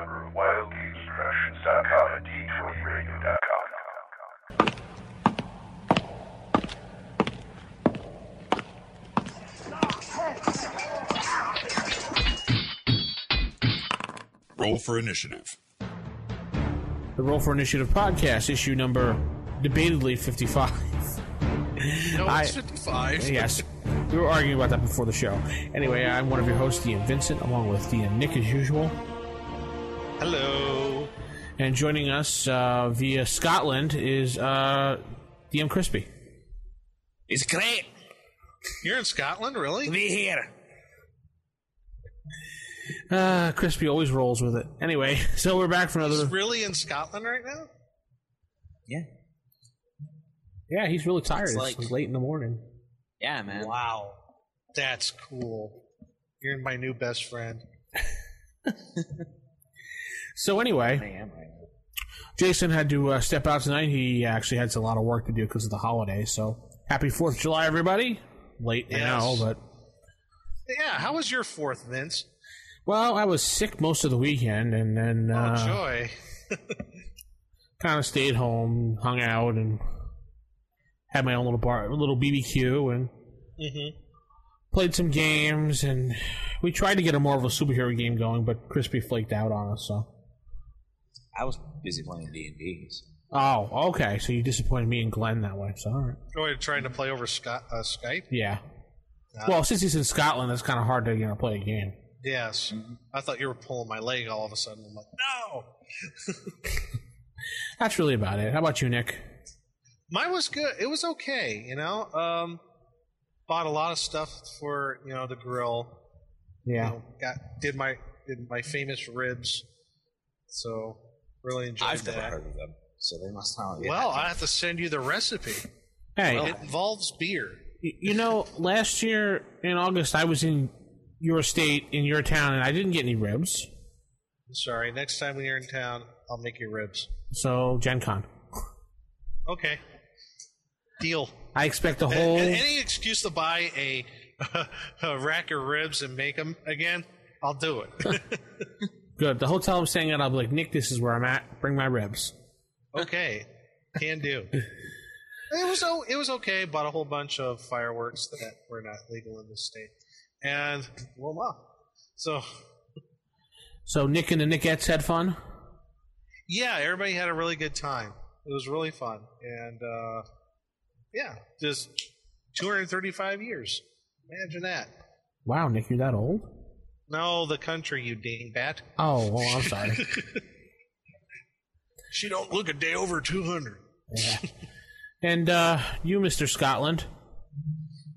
member of WildGamesProductions.com and D20Radio.com. Roll for initiative. The Roll for Initiative podcast, issue number debatedly 55. No, I- it's 55. yes, we were arguing about that before the show. Anyway, I'm one of your hosts, Ian Vincent, along with Ian Nick as usual. Hello. And joining us uh, via Scotland is uh, DM Crispy. It's great You're in Scotland, really? to be here. Uh, Crispy always rolls with it. Anyway, so we're back for He's another. really in Scotland right now? Yeah. Yeah, he's really tired. It's, It's like- late in the morning. Yeah, man. Wow. That's cool. You're my new best friend. So anyway, am right now. Jason had to uh, step out tonight. He actually had a lot of work to do because of the holiday. So happy Fourth of July, everybody! Late Yes. now, but Yeah, how was your fourth, Vince? well, I was sick most of the weekend, and then Oh, uh, joy. kind of stayed home, hung out, and had my own little bar, little BBQ, and Mm-hmm. played some games. And we tried to get a more of a superhero game going, but Crispy flaked out on us. So, I was busy playing D and D. oh, okay. So you disappointed me and Glenn that way. So, all right, Oh, you're trying to play over Sky- uh, Skype? yeah. Uh, Well, since he's in Scotland, it's kind of hard to you know play a game. Yes. I thought you were pulling my leg all of a sudden. I'm like, no. That's really about it. How about you, Nick? Mine was good. It was okay, you know. Um, bought a lot of stuff for you know the grill. You Yeah. know, got did my did my famous ribs. So really enjoyed I've that. never heard of them, so they must not. Well, I have to send you the recipe. Hey, It involves beer. y- you know, last year in August, I was in your state, in your town, and I didn't get any ribs. Sorry. Next time when you're in town, I'll make you ribs. So, Gen Con. Okay. Deal. I expect the A- whole. a- any excuse to buy a, a rack of ribs and make them again, I'll do it. Good. The hotel I'm staying at, I'll be like, Nick, this is where I'm at. Bring my ribs. okay, can do. It was o- it was okay. Bought a whole bunch of fireworks that were not legal in this state, and well, wow. So So, Nick and the Nickettes had fun. yeah, everybody had a really good time. It was really fun, and uh, yeah, just 235 years. Imagine that. Wow, Nick, you're that old? No, the country, you dingbat. Oh, well, I'm sorry. She don't look a day over 200. yeah. And uh, you, Mr. Scotland,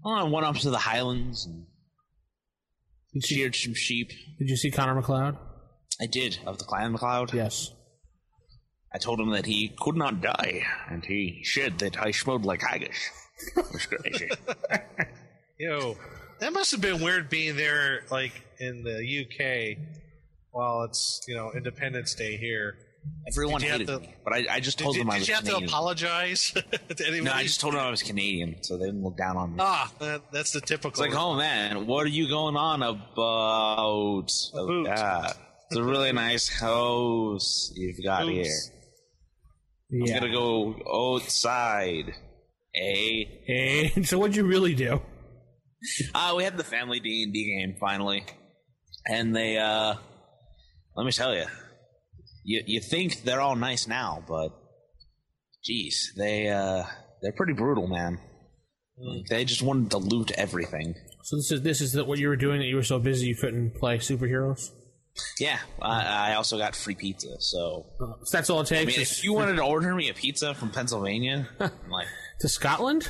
Well, I went up to the Highlands and did you, sheared some sheep. did you see Connor MacLeod? I did of the Clan MacLeod. Yes. I told him that he could not die, and he said that I smelled like haggis. It was crazy. Yo, that must have been weird being there, like in the UK, while it's you know Independence Day here. Everyone Did you have hated to- me, but I, I just Did, told you- them I did was you have to Canadian. apologize to anybody? no, I just told them I was Canadian, so they didn't look down on me. ah, that, that's the typical. It's like, oh man, what are you going on about? boot. Yeah, it's a really nice house you've got Boots. here. I'm gonna go outside. Eh? Hey, so what'd you really do? Uh, we had the family D and D game finally, and they. uh Let me tell you, you you think they're all nice now, but geez, they uh they're pretty brutal, man. Like, they just wanted to loot everything. So this is this is what you were doing that you were so busy you couldn't play superheroes. Yeah, I, I also got free pizza, so Uh, so that's all it I takes. mean, if you wanted to order me a pizza from Pennsylvania, like, to Scotland,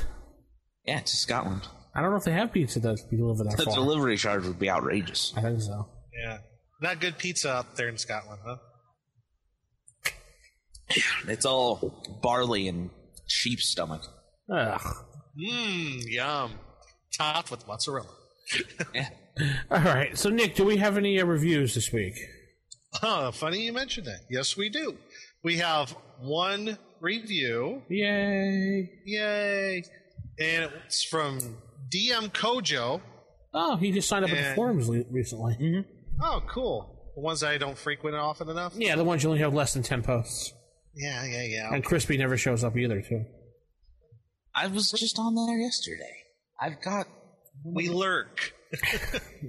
yeah, to Scotland. I don't know if they have pizza that be delivered that The far. delivery charge would be outrageous. I think so. yeah, not good pizza up there in Scotland, huh? It's all barley and sheep stomach. Ugh. Mmm, yum. Topped with mozzarella. Yeah. All right. So Nick, do we have any uh, reviews this week? Huh, funny you mentioned that. Yes, we do. We have one review. Yay! Yay! And it's from DM Kojo. Oh, he just signed up at the And- forums le- recently. Mm-hmm. Oh, cool. the ones that I don't frequent often enough. Yeah, the ones you only have less than 10 posts. Yeah, yeah, yeah. And Crispy never shows up either, too. I was just on there yesterday. I've got. we lurk.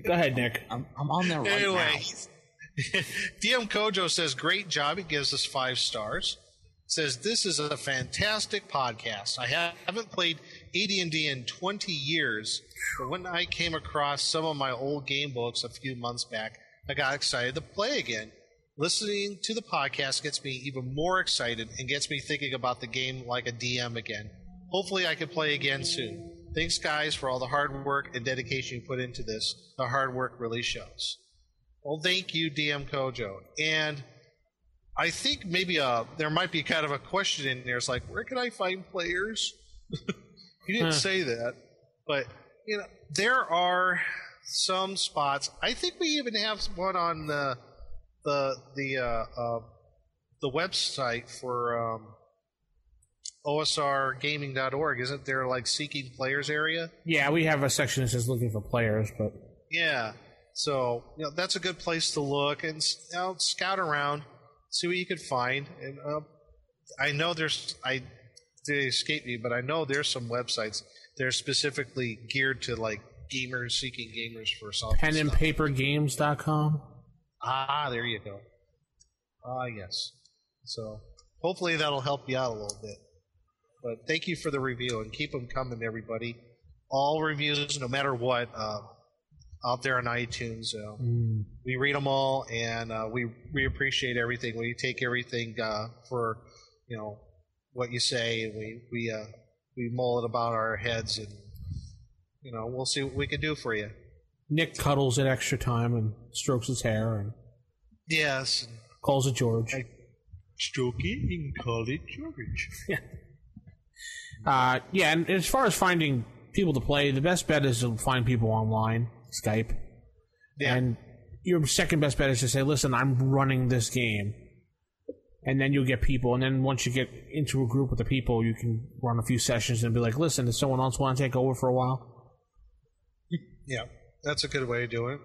Go ahead, Nick. I'm, I'm on there right Anyway. now. DM Kojo says, "Great job." He gives us five stars. Says this is a fantastic podcast. I haven't played AD&D in 20 years, but when I came across some of my old game books a few months back, I got excited to play again. Listening to the podcast gets me even more excited and gets me thinking about the game like a DM again. Hopefully, I can play again soon. Thanks, guys, for all the hard work and dedication you put into this. The hard work really shows. Well, thank you, DM Kojo. And I think maybe uh, there might be kind of a question in there. It's like, where can I find players? you didn't Huh. say that, but you know, there are some spots. I think we even have one on the the the uh, uh, the website for um, OSRGaming.org. Isn't there like seeking players area? Yeah, we have a section that says looking for players, but Yeah. So you know that's a good place to look and you know, scout around, see what you can find. And uh, I know there's I they escape me, but I know there's some websites that are specifically geared to like gamers seeking gamers for something. penandpapergames.com. Ah, there you go. Ah, yes. So hopefully that'll help you out a little bit. But thank you for the review and keep them coming, everybody. All reviews, no matter what, uh, out there on iTunes. Uh, we read them all, and uh, we we appreciate everything. We take everything uh, for you know what you say, and we we uh, we mull it about our heads, and you know we'll see what we can do for you. Nick cuddles it extra time and strokes his hair and Yes, calls it George. I- stroke it and call it George. Uh, yeah, and as far as finding people to play, the best bet is to find people online, Skype. Yeah. And your second best bet is to say, listen, I'm running this game. And then you'll get people. And then once you get into a group with the people, you can run a few sessions and be like, listen, does someone else want to take over for a while? Yeah, that's a good way to do it.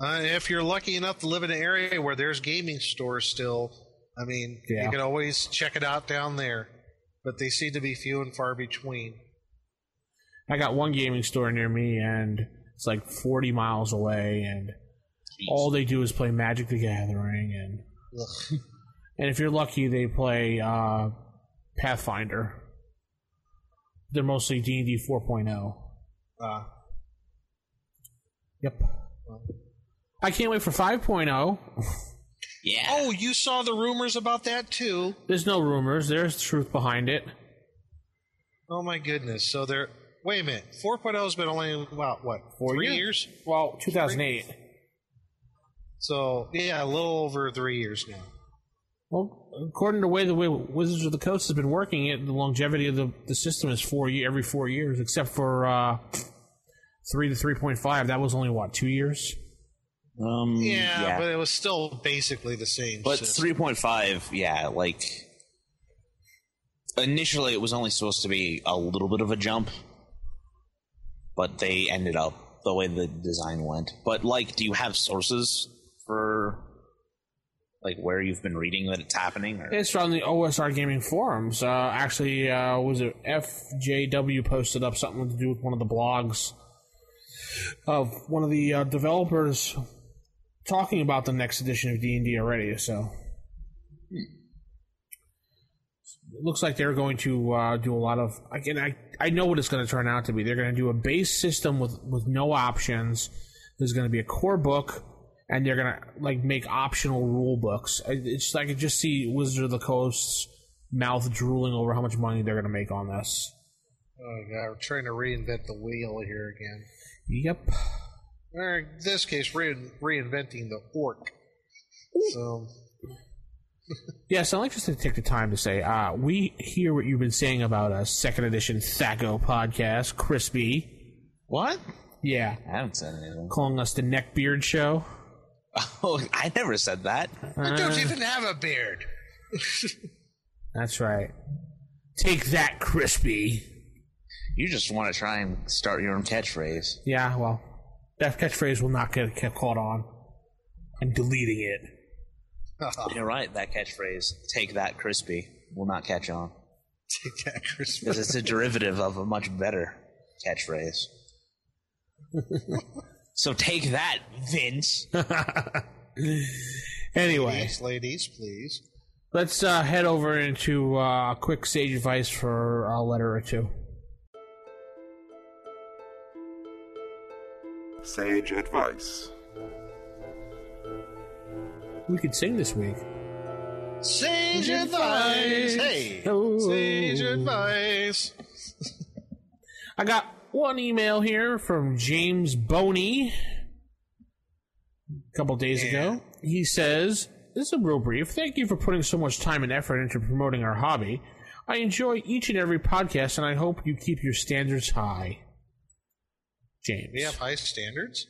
Uh, if you're lucky enough to live in an area where there's gaming stores still, I mean, Yeah. you can always check it out down there. But they seem to be few and far between. I got one gaming store near me, and it's like 40 miles away, and all they do is play Magic the Gathering, and Ugh. and if you're lucky, they play uh, Pathfinder. They're mostly D and D 4.0. Uh, Yep. I can't wait for oh. 5.0. Yeah. oh, you saw the rumors about that too? There's no rumors. There's truth behind it. Oh my goodness! So there. Wait a minute. 4.0 has been only about what Four three years? years? Well, 2008. So yeah, a little over three years now. Well, according to the way the way Wizards of the Coast has been working it, the longevity of the, the system is four ye- every four years, except for uh, three to three point five. That was only what two years. Um, Yeah, but it was still basically the same. But three point five, yeah, like initially it was only supposed to be a little bit of a jump, but they ended up the way the design went. But like, do you have sources for like where you've been reading that it's happening? Or? It's from the OSR Gaming forums. Uh, actually, uh, was it FJW posted up something to do with one of the blogs of one of the uh, developers talking about the next edition of D and D already. So it looks like they're going to uh, do a lot of. Again, I I know what it's going to turn out to be. They're going to do a base system with with no options. There's going to be a core book, and they're going to like make optional rule books. I- It's I could just see Wizard of the Coast's mouth drooling over how much money they're going to make on this. Oh god, we're trying to reinvent the wheel here again. Yep. Or in this case, re- reinventing the orc. So Yes, I'd like just to take the time to say, uh, we hear what you've been saying about a second edition THAC0 podcast, Crispy. What? Yeah. I haven't said anything. Calling us the Neckbeard Show. Oh, I never said that. I don't uh. even have a beard. That's right. Take that, Crispy. You just want to try and start your own catchphrase. Yeah, well, that catchphrase will not get, get caught on. I'm deleting it. You're right. That catchphrase, "Take that, crispy," will not catch on Take that, Christmas. because it's a derivative of a much better catchphrase. So take that, Vince. Anyway, Ladies, ladies, please. let's uh, head over into uh, quick sage advice for a letter or two. Sage advice. We could sing this week. Sage advice. Hey, Oh. sage advice. I got one email here from James Boney a couple days ago. He says, This is a real brief. Thank you for putting so much time and effort into promoting our hobby. I enjoy each and every podcast, and I hope you keep your standards high. James. We have high standards.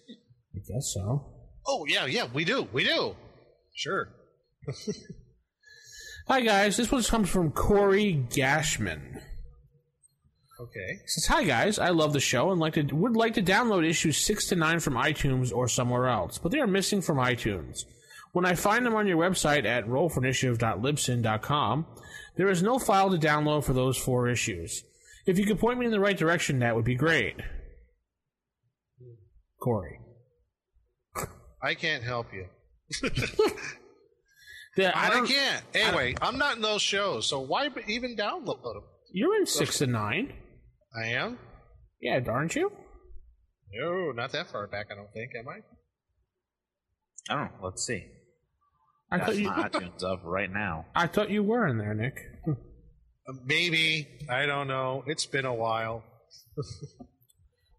I guess so. Oh yeah, yeah, we do, we do. Sure. Hi, guys. This one comes from Corey Gashman. Okay. Says, "Hi guys, I love the show and like to would like to download issues six to nine from iTunes or somewhere else, but they are missing from iTunes. When I find them on your website at rollforinitiative.libsyn.com, there is no file to download for those four issues. If you could point me in the right direction, that would be great." Corey, I can't help you. Yeah, I I, can't. Anyway, I'm not in those shows, so why even download them? you're in six to nine. I am. Yeah, aren't you? No, not that far back. I don't think. Am I? I don't know. Let's see. I Got thought you. my iTunes up right now. I thought you were in there, Nick. Uh, Maybe. I don't know. It's been a while.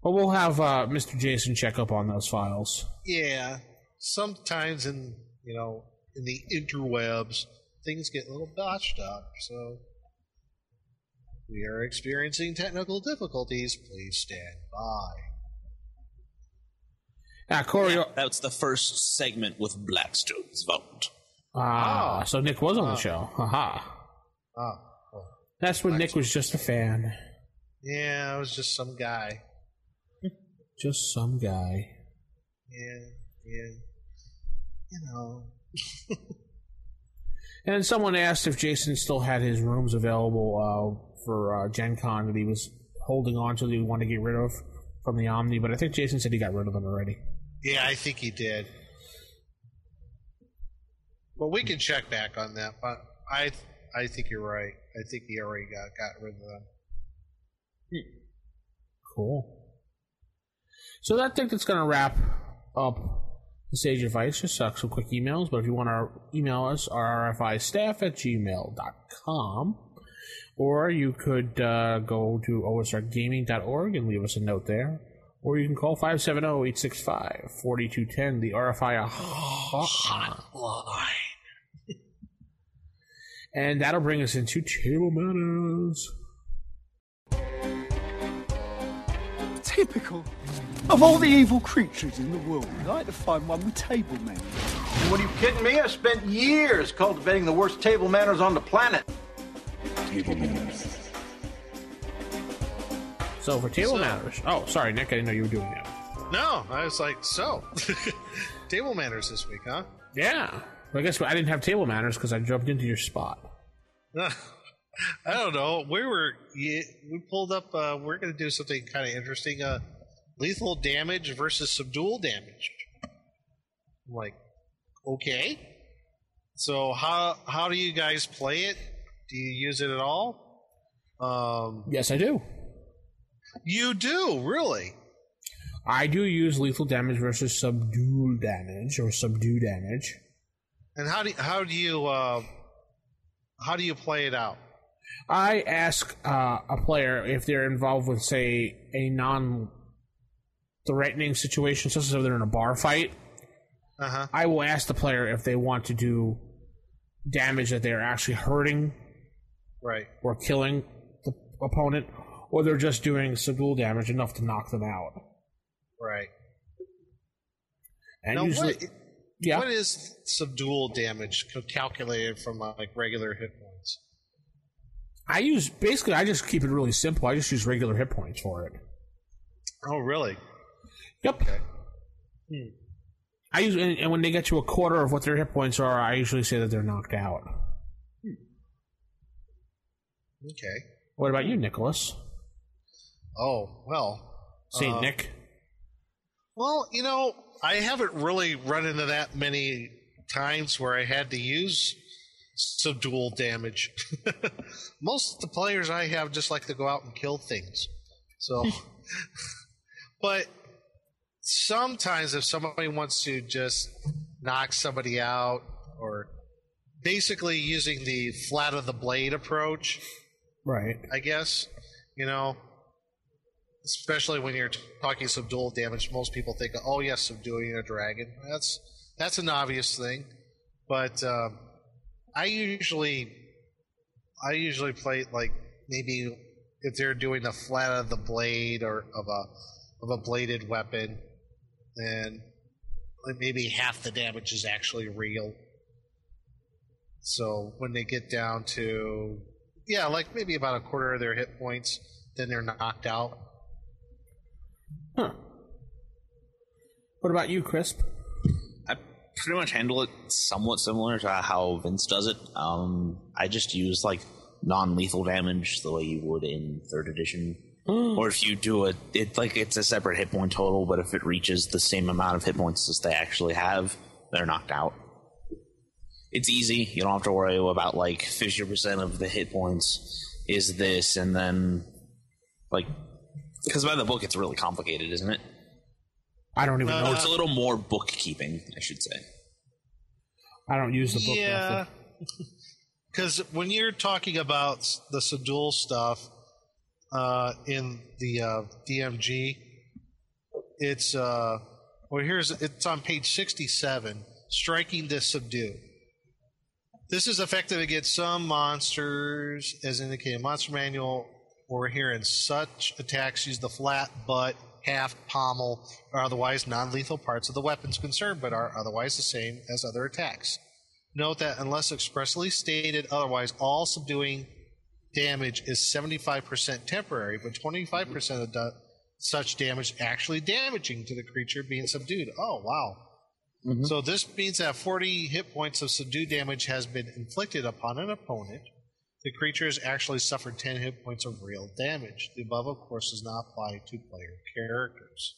Well, we'll have uh, Mr. Jason check up on those files. Yeah. Sometimes in you know in the interwebs things get a little botched up. So we are experiencing technical difficulties. Please stand by. Ah, Corey. That's the first segment with Blackstone's vote. Ah, Ah. so Nick was on the Ah. show. Haha. Ah. well, That's when Nick was just a fan. Yeah, I was just some guy. Just some guy. Yeah, yeah. You know. And someone asked if Jason still had his rooms available uh, for uh, Gen Con that he was holding on to that he wanted to get rid of from the Omni, but I think Jason said he got rid of them already. Yeah, I think he did. Well, we can check back on that, but I I think you're right. I think he already got got rid of them. Cool. So that think that's going to wrap up the Sage Advice. Just uh, some quick emails, but if you want to email us, rfistaff at gmail.com. Or you could uh, go to osrgaming.org and leave us a note there. Or you can call 570-865-4210, the RFI hotline. And that'll bring us into Table manners. Typical. Of all the evil creatures in the world, I'd like to find one with table manners. What are you kidding me? I spent years cultivating the worst table manners on the planet. Table manners. So for Table So- Matters. Oh, sorry, Nick. I didn't know you were doing that. No, I was like, so table manners this week, huh? Yeah. Well, I guess I didn't have Table Manners because I jumped into your spot. I don't know. We were we pulled up. Uh, we're going to do something kind of interesting. Uh, lethal damage versus subdual damage. I'm like, okay. So how how do you guys play it? Do you use it at all? Um, Yes, I do. you do really. I do use lethal damage versus subdual damage or subdue damage. And how do how do you uh, how do you play it out? I ask uh, a player if they're involved with, say, a non-threatening situation, such as if they're in a bar fight. Uh huh. I will ask the player if they want to do damage that they're actually hurting Right. or killing the opponent, or they're just doing subdual damage enough to knock them out. Right. And Now, usually, what, yeah. what is subdual damage calculated from like regular hit points? I use basically I just keep it really simple. I just use regular hit points for it. Oh, really? Yep. Okay. Hmm. I usually, and, and when they get to a quarter of what their hit points are, I usually say that they're knocked out. Okay. What about you, Nicholas? Oh well. Saint Uh, Nick. Well, you know, I haven't really run into that many times where I had to use subdual damage. Most of the players I have just like to go out and kill things. So, but sometimes if somebody wants to just knock somebody out or basically using the flat of the blade approach, Right. I guess. You know, especially when you're talking subdual damage, most people think, "Oh, yes, subduing a dragon." That's that's an obvious thing, but um, I usually I usually play like maybe if they're doing the flat of the blade or of a of a bladed weapon, then maybe half the damage is actually real. So when they get down to yeah, like maybe about a quarter of their hit points, then they're knocked out. Huh. What about you, Crisp? I pretty much handle it somewhat similar to how Vince does it. Um, I just use like non-lethal damage the way you would in third edition. or if you do it, it's like it's a separate hit point total, but if it reaches the same amount of hit points as they actually have, they're knocked out. It's easy. You don't have to worry about like fifty percent of the hit points is this, and then like because by the book it's really complicated, isn't it? I don't even Uh, know. It's a little more bookkeeping, I should say. I don't use the book yeah, method. because when you're talking about the subdual stuff uh, in the uh, DMG, it's uh, well here's it's on page 67. Striking to subdue. This is effective against some monsters, as indicated. In Monster manual or here in such attacks use the flat, butt, half, pommel, or otherwise non-lethal parts of the weapons concerned, but are otherwise the same as other attacks. Note that unless expressly stated otherwise, all subduing damage is 75% temporary, but 25% of the, such damage actually damaging to the creature being subdued. Oh, wow. Mm-hmm. So this means that 40 hit points of subdued damage has been inflicted upon an opponent. The creature has actually suffered 10 hit points of real damage. The above, of course, does not apply to player characters.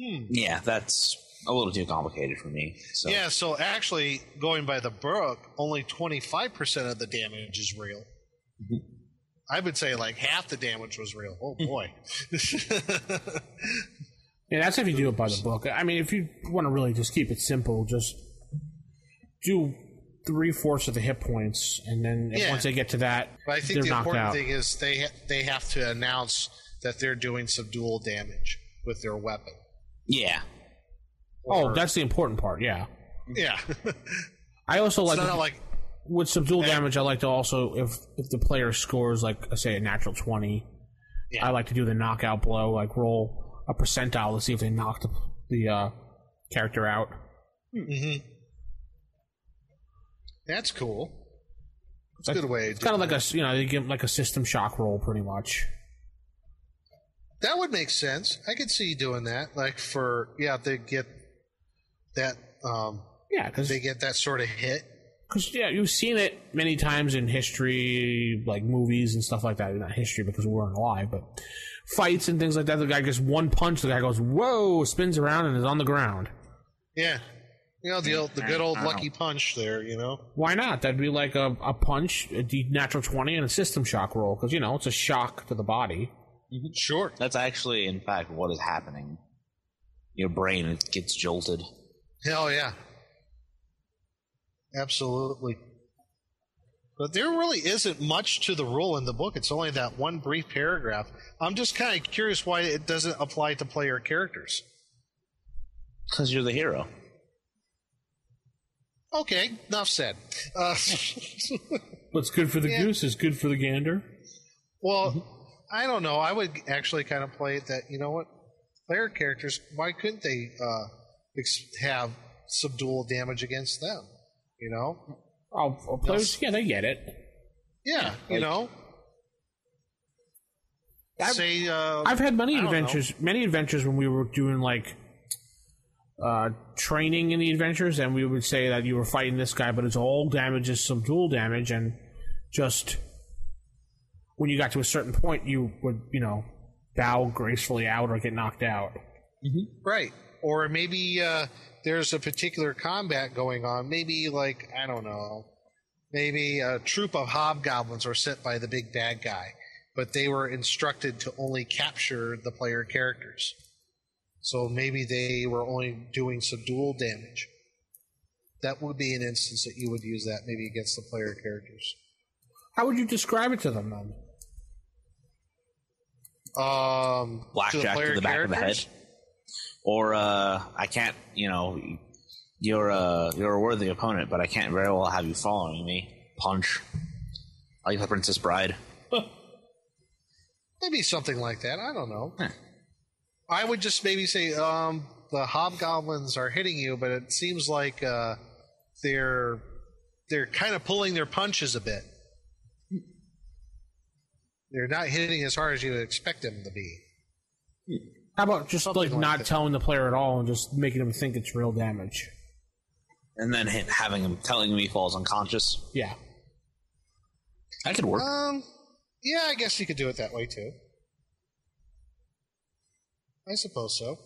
Hmm. Yeah, that's a little too complicated for me. So Yeah, so actually, going by the book, only 25% of the damage is real. Mm-hmm. I would say like half the damage was real. Oh boy. Yeah, that's if you do it by the book. I mean, if you want to really just keep it simple, just do three fourths of the hit points, and then Yeah. once they get to that, but I think they're the important out. thing is they ha- they have to announce that they're doing subdual damage with their weapon. yeah, oh, that's the important part. Yeah, yeah. I also like not like with subdual damage. I like to also if if the player scores like say a natural twenty, Yeah. I like to do the knockout blow, like roll a percentile to see if they knocked the, uh, character out. mhm. that's cool. It's a good way. It's kind of like a you know you give like a system shock roll, pretty much. That would make sense. I could see you doing that. Like for yeah, they get that um Yeah, because they get that sort of hit. Because yeah, you've seen it many times in history, like movies and stuff like that. Not history because we weren't alive, but fights and things like that. The guy gets one punch, the guy goes whoa, spins around and is on the ground. Yeah. You know, the old, the good old lucky punch there, you know? Why not? That'd be like a, a punch, a D- natural twenty, and a system shock roll because you know it's a shock to the body. Mm-hmm. Sure. that's actually in fact what is happening. Your brain it gets jolted. Hell yeah. Absolutely. But there really isn't much to the rule in the book. It's only that one brief paragraph. I'm just kind of curious why it doesn't apply to player characters. Because you're the hero. Okay, enough said. Uh, What's good for the Yeah. goose is good for the gander. well, I don't know. I would actually kind of play it that, you know what? Player characters, why couldn't they uh, ex- have subdual damage against them? You know? Oh, players, yeah, they get it. Yeah, you know? I've- Say, uh, I've had many I don't adventures, many adventures when we were doing like uh, training in the adventures, and we would say that you were fighting this guy, but his all damage is subdual damage, and just when you got to a certain point, you would you know bow gracefully out or get knocked out. Right. Or maybe uh, there's a particular combat going on. Maybe, like, I don't know, maybe a troop of hobgoblins were sent by the big bad guy, but they were instructed to only capture the player characters. So maybe they were only doing subdual damage. That would be an instance that you would use that maybe against the player characters. How would you describe it to them then? Um, Blackjack to the, back of the head. Or uh, I can't, you know, you're a you're a worthy opponent, but I can't very well have you following me. Punch. I like the Princess Bride. Maybe something like that. I don't know. I would just maybe say um, the hobgoblins are hitting you, but it seems like uh, they're they're kind of pulling their punches a bit. They're not hitting as hard as you would expect them to be. How about just Something like, like not that. telling the player at all and just making them think it's real damage? And then hit, having him telling me he falls unconscious. Yeah. That could work. Um, yeah, I guess you could do it that way too. I suppose so.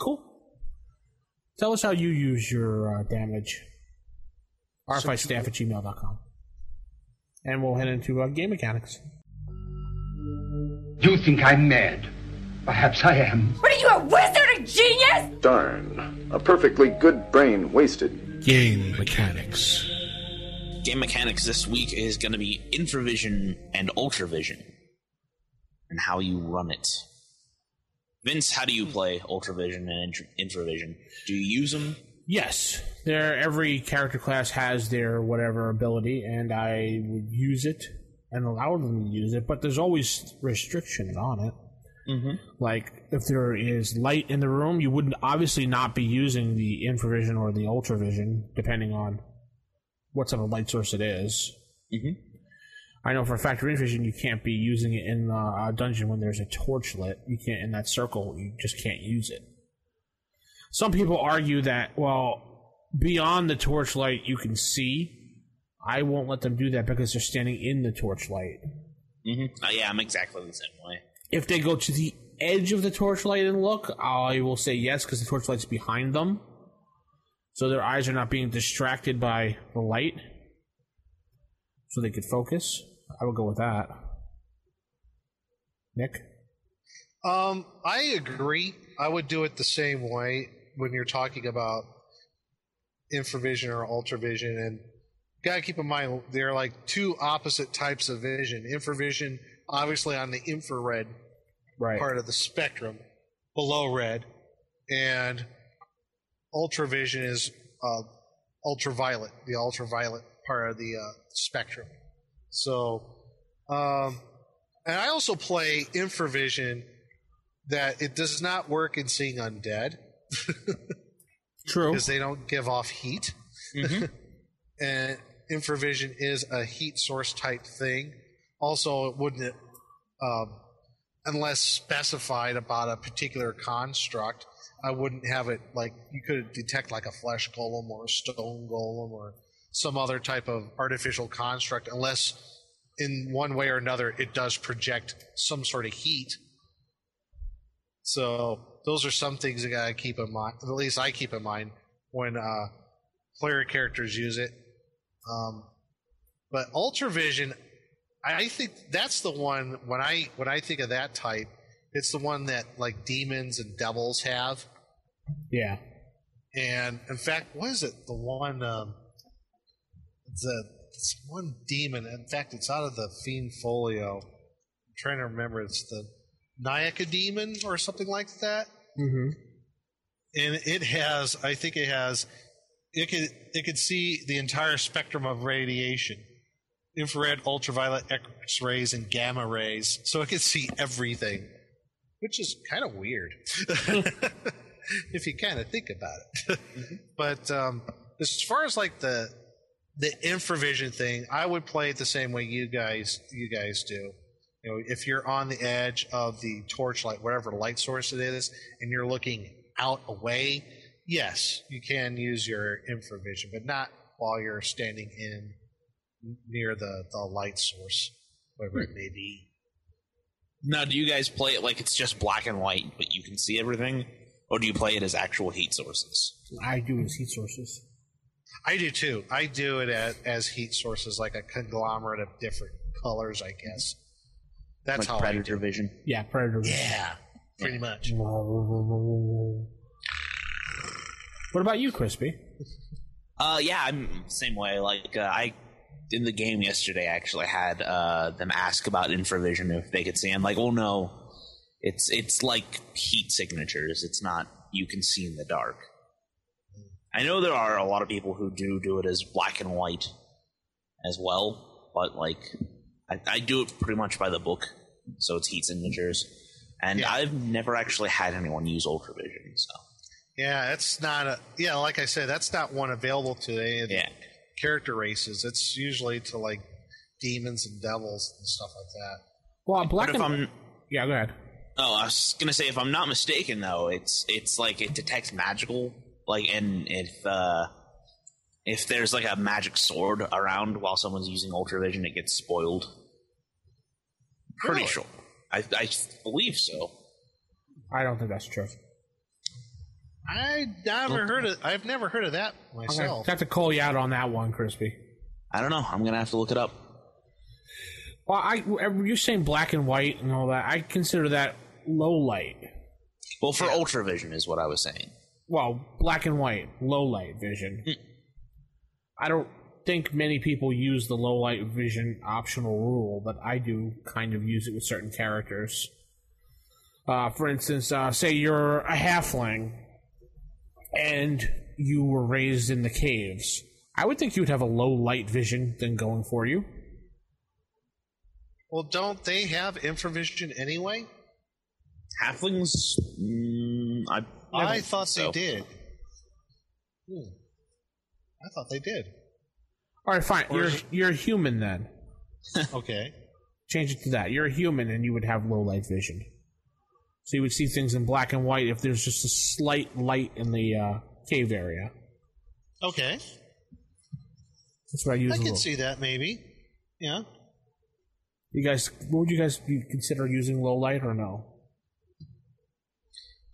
Cool. Tell us how you use your uh, damage. rfistaff at gmail.com. And we'll head into uh, game mechanics. You think I'm mad? Perhaps I am. What are you, a wizard, a genius? Darn. A perfectly good brain wasted. Game mechanics. Game mechanics this week is going to be infravision and ultravision, and how you run it. Vince, how do you play ultravision and intr- infravision? Do you use them? Yes, there. Every character class has their whatever ability, and I would use it and allow them to use it. But there's always restrictions on it. Mm-hmm. Like if there is light in the room, you wouldn't obviously not be using the infravision or the ultravision, depending on what type of light source it is. Mhm. I know for a fact infravision, you can't be using it in uh, a dungeon when there's a torch lit. You can't in that circle. You just can't use it. Some people argue that well, beyond the torchlight, you can see. I won't let them do that because they're standing in the torchlight. Mm-hmm. Uh, yeah, I'm exactly the same way. If they go to the edge of the torchlight and look, I will say yes because the torchlight's behind them. So their eyes are not being distracted by the light. So they could focus. I would go with that. Nick? Um, I agree. I would do it the same way when you're talking about infravision or ultravision, and gotta keep in mind they're like two opposite types of vision. Infravision, obviously, on the infrared Right. part of the spectrum, below red, and ultravision is uh, ultraviolet, the ultraviolet part of the uh, spectrum. So, um, and I also play infravision that it does not work in seeing undead True. because they don't give off heat. and infravision is a heat source type thing. Also, it wouldn't, um, unless specified about a particular construct, I wouldn't have it like you could detect like a flesh golem or a stone golem or some other type of artificial construct, unless in one way or another it does project some sort of heat. So those are some things you gotta keep in mind. At least I keep in mind when uh, player characters use it. Um, but ultravision, I think that's the one when I when I think of that type, it's the one that like demons and devils have. Yeah. And in fact, what is it? The one, um, the it's one demon. In fact, it's out of the Fiend Folio. I'm trying to remember. It's the Nayaka demon or something like that. Mm-hmm. And it has, I think it has, it could it could see the entire spectrum of radiation, infrared, ultraviolet, X rays, and gamma rays. So it could see everything, which is kind of weird. if you kind of think about it. but um, as far as like the the infravision thing, I would play it the same way you guys you guys do. You know, if you're on the edge of the torchlight, whatever light source it is, and you're looking out away, yes, you can use your infravision, but not while you're standing in near the, the light source, whatever it may be. Now, do you guys play it like it's just black and white, but you can see everything, or do you play it as actual heat sources? I do as heat sources. I do too. I do it as, as heat sources, like a conglomerate of different colors, I guess. That's like how predator I do. it. vision. Yeah, predator. Yeah, pretty much. What about you, Crispy? Uh, yeah, I'm same way. Like uh, I in the game yesterday, I actually had uh, them ask about infravision if they could see. I'm like, oh no, it's it's like heat signatures. It's not you can see in the dark. I know there are a lot of people who do do it as black and white as well, but like I, I do it pretty much by the book, so it's heat signatures. And Yeah. I've never actually had anyone use ultravision, so Yeah, that's not a. Yeah, like I said, that's not one available to any of the yeah. Character races. It's usually to like demons and devils and stuff like that. Well, black But if and I'm yeah, go ahead. Oh, I was gonna say if I'm not mistaken though, it's it's like it detects magical like and if uh if there's like a magic sword around while someone's using ultravision, it gets spoiled. Pretty Really? sure. I I believe so. I don't think that's true. I never heard of. I've never heard of that Okay. myself. Got to call you out on that one, Crispy. I don't know. I'm gonna have to look it up. Well, I you're saying black and white and all that. I consider that low light. Well, for ultra vision is what I was saying. Well, black and white, low light vision. I don't think many people use the low light vision optional rule, but I do kind of use it with certain characters. Uh, for instance, uh, say you're a halfling and you were raised in the caves. I would think you would have a low light vision thing going for you. Well, don't they have infravision anyway? Halflings, mm, I I thought so. they did. Hmm. I thought they did. All right, fine. Or You're is you're a human then. Okay. Change it to that. You're a human and you would have low light vision. So you would see things in black and white if there's just a slight light in the uh, cave area. Okay. That's what I use. I can little. see that maybe. Yeah. You guys, would you guys consider using low light or no?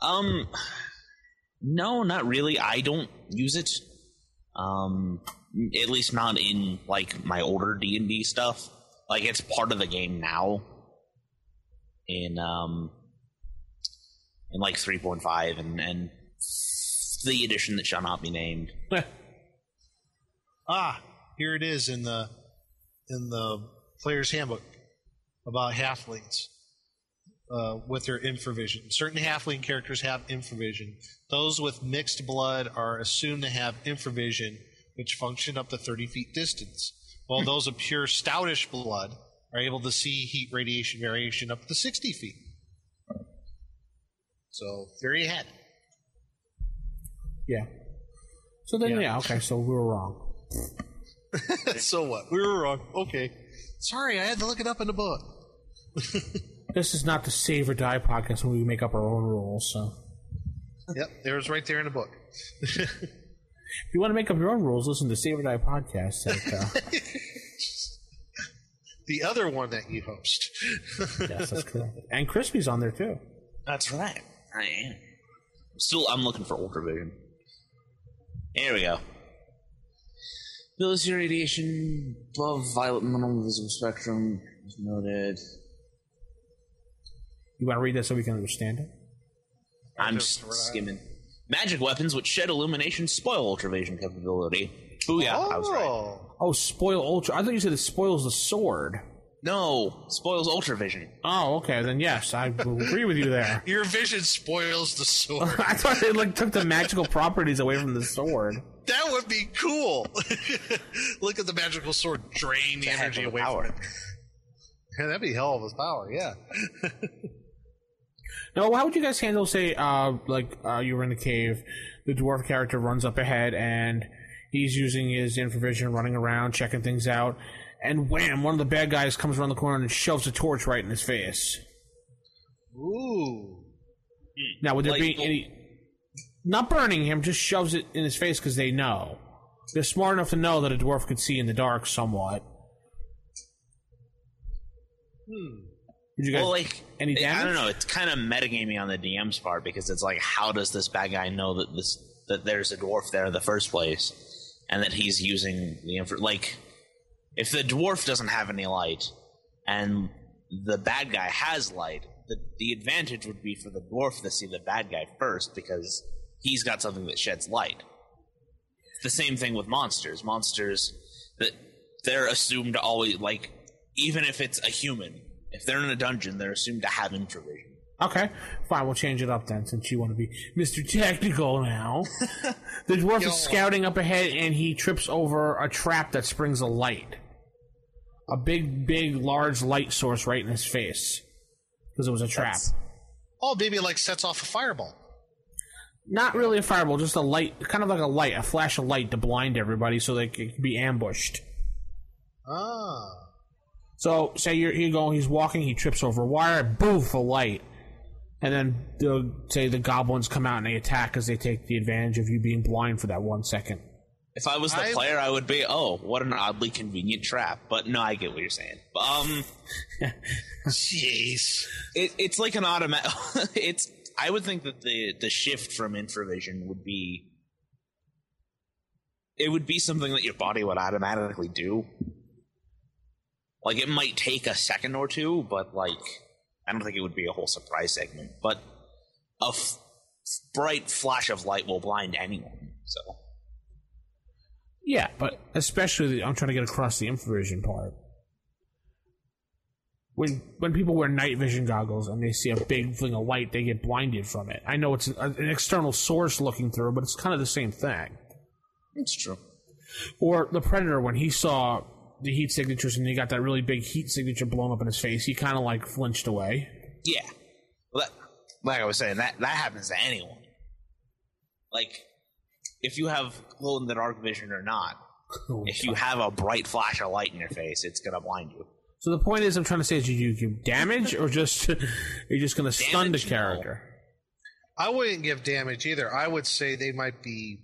Um, no, not really. I don't use it. Um, at least not in like my older D and D stuff. Like it's part of the game now. In um, in like three point five and and the edition that shall not be named. Ah, here it is in the in the player's handbook about halflings uh, with their infravision. Certain halfling characters have infravision. Those with mixed blood are assumed to have infravision, which function up to 30 feet distance, while those of pure stoutish blood are able to see heat radiation variation up to 60 feet. So there you had it. Yeah. So then, Yeah. yeah, okay, so we were wrong. so what? We were wrong. Okay. Sorry, I had to look it up in the book. This is not the Save or Die podcast where we make up our own rules, so. Yep, there was right there in the book. If you want to make up your own rules, listen to Save or Die podcast. That, uh, the other one that you host. yes, that's correct. And Crispy's on there too. That's right. I am. Still, I'm looking for ultravision. Here we go. Ability radiation above violet minimum visible spectrum is noted. You want to read that so we can understand it? I'm just- just skimming. Magic weapons which shed illumination spoil ultravision capability. Booyah! I was right. oh, Oh, spoil ultra. I thought you said it spoils the sword. No, spoils ultravision. Oh, okay. Then yes, I will agree with you there. your vision spoils the sword. I thought it like took the magical properties away from the sword. that would be cool. Look at the magical sword drain the energy away power. from it. Yeah, that'd be hell of a power. Yeah. No, how would you guys handle, say, uh, like uh, you were in the cave, the dwarf character runs up ahead and he's using his infravision, running around, checking things out, and wham! One of the bad guys comes around the corner and shoves a torch right in his face. Ooh. Now, would there Like- be any? not burning him, just shoves it in his face because they know. They're smart enough to know that a dwarf could see in the dark somewhat. Hmm. Did you guys well, like any I don't know. It's kind of metagaming on the DM's part because it's like, how does this bad guy know that this that there's a dwarf there in the first place, and that he's using the info? Like, if the dwarf doesn't have any light, and the bad guy has light, the the advantage would be for the dwarf to see the bad guy first because he's got something that sheds light. It's the same thing with monsters. Monsters that they're assumed to always like, even if it's a human, if they're in a dungeon, they're assumed to have infravision. Okay, fine. We'll change it up then, since you want to be Mr. Technical now. the dwarf Yo. is scouting up ahead, and he trips over a trap that springs a light. A big, big, large light source right in his face because it was a trap. That's- Oh, maybe it like sets off a fireball. Not really a fireball, just a light, kind of like a light, a flash of light to blind everybody so they could be ambushed. Ah. So, say you're you go, he's walking, he trips over a wire, boof, a light, and then the say the goblins come out and they attack because they take the advantage of you being blind for that one second. If I was the I- player, I would be, oh, what an oddly convenient trap. But no, I get what you're saying. Um, Jeez. it, it's like an automatic. it's. I would think that the the shift from infravision would be. It would be something that your body would automatically do. Like it might take a second or two, but like I don't think it would be a whole surprise segment. But a f- bright flash of light will blind anyone. So Yeah, but especially the, I'm trying to get across the infravision part. When when people wear night vision goggles and they see a big thing of light, they get blinded from it. I know it's an, an external source looking through, but it's kind of the same thing. it's true. Or the predator when he saw the heat signatures and he got that really big heat signature blown up in his face, he kind of like flinched away. Yeah. Well, that, like I was saying, that that happens to anyone. Like, if you have glow in the dark vision or not, oh, if you have a bright flash of light in your face, it's gonna blind you. So the point is, I'm trying to say, is you do damage or just you're just going to stun the Damage, no. character? I wouldn't give damage either. I would say they might be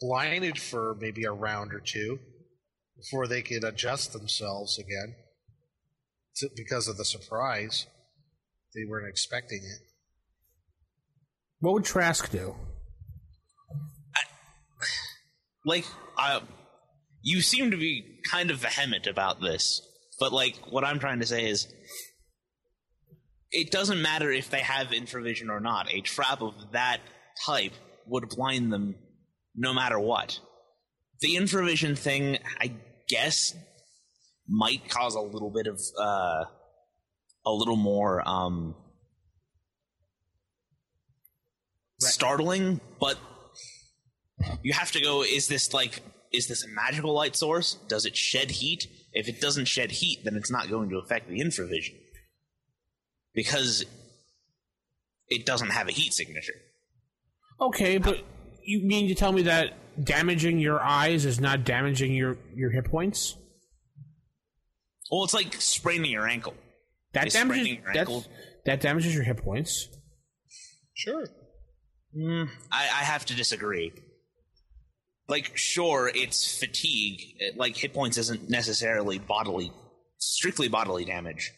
blinded for maybe a round or two before they could adjust themselves again to, because of the surprise. They weren't expecting it. What would Trask do? Like, uh, you seem to be kind of vehement about this, but like, what I'm trying to say is, it doesn't matter if they have infravision or not. A trap of that type would blind them no matter what. The infravision thing, I guess, might cause a little bit of uh, a little more um, startling, but you have to go. Is this like? Is this a magical light source? Does it shed heat? If it doesn't shed heat, then it's not going to affect the infravision because it doesn't have a heat signature. Okay, but you mean to tell me that damaging your eyes is not damaging your, your hit points? Well, it's like spraining your ankle. That Is damages spraining your ankle- that damages your hit points. Sure. Mm, I, I have to disagree. Like, sure, it's fatigue. It- Like, hit points isn't necessarily bodily, strictly bodily damage.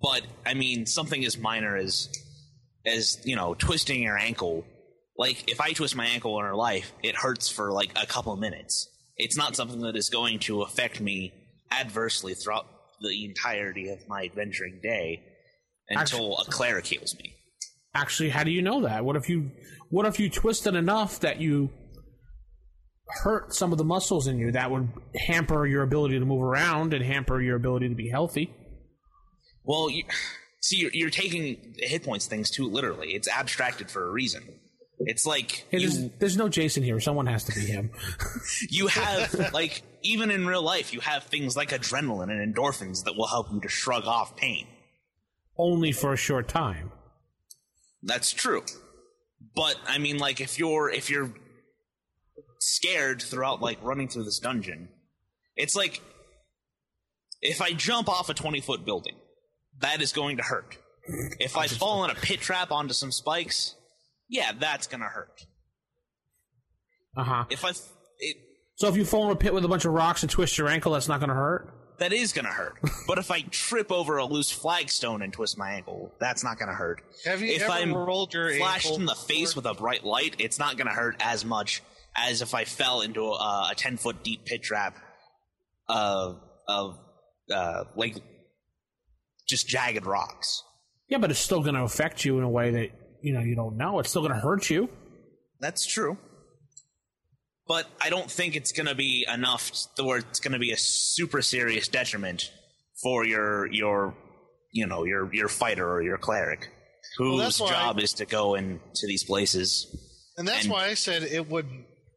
But I mean, something as minor as, as you know, twisting your ankle. Like, if I twist my ankle in real life, it hurts for like a couple minutes. It's not something that is going to affect me adversely throughout the entirety of my adventuring day until a cleric heals me. Actually, how do you know that? What if you what if you twisted enough that you hurt some of the muscles in you that would hamper your ability to move around and hamper your ability to be healthy? Well, you, see, you're, you're taking the hit points things too literally. It's abstracted for a reason. It's like Hey, there's, you there's no Jason here. Someone has to be him. you have like even in real life you have things like adrenaline and endorphins that will help you to shrug off pain. Only for a short time. That's true. But I mean like if you're if you're scared throughout like running through this dungeon, it's like if I jump off a 20 foot building, that is going to hurt. If I fall in a pit trap onto some spikes, yeah, that's going to hurt. Uh huh. If I, it, So if you fall in a pit with a bunch of rocks and twist your ankle, that's not going to hurt. that is gonna hurt. but if I trip over a loose flagstone and twist my ankle, that's not gonna hurt. Have you if ever I'm rolled your flashed ankle in the face with a bright light, it's not gonna hurt as much as if I fell into a, a ten foot deep pit trap of of uh, like just jagged rocks. Yeah, but it's still going to affect you in a way that you know you don't know. It's still going to hurt you. That's true. But I don't think it's going to be enough to where it's going to be a super serious detriment for your your you know your your fighter or your cleric whose that's why- job is to go into these places. And that's And- why I said it would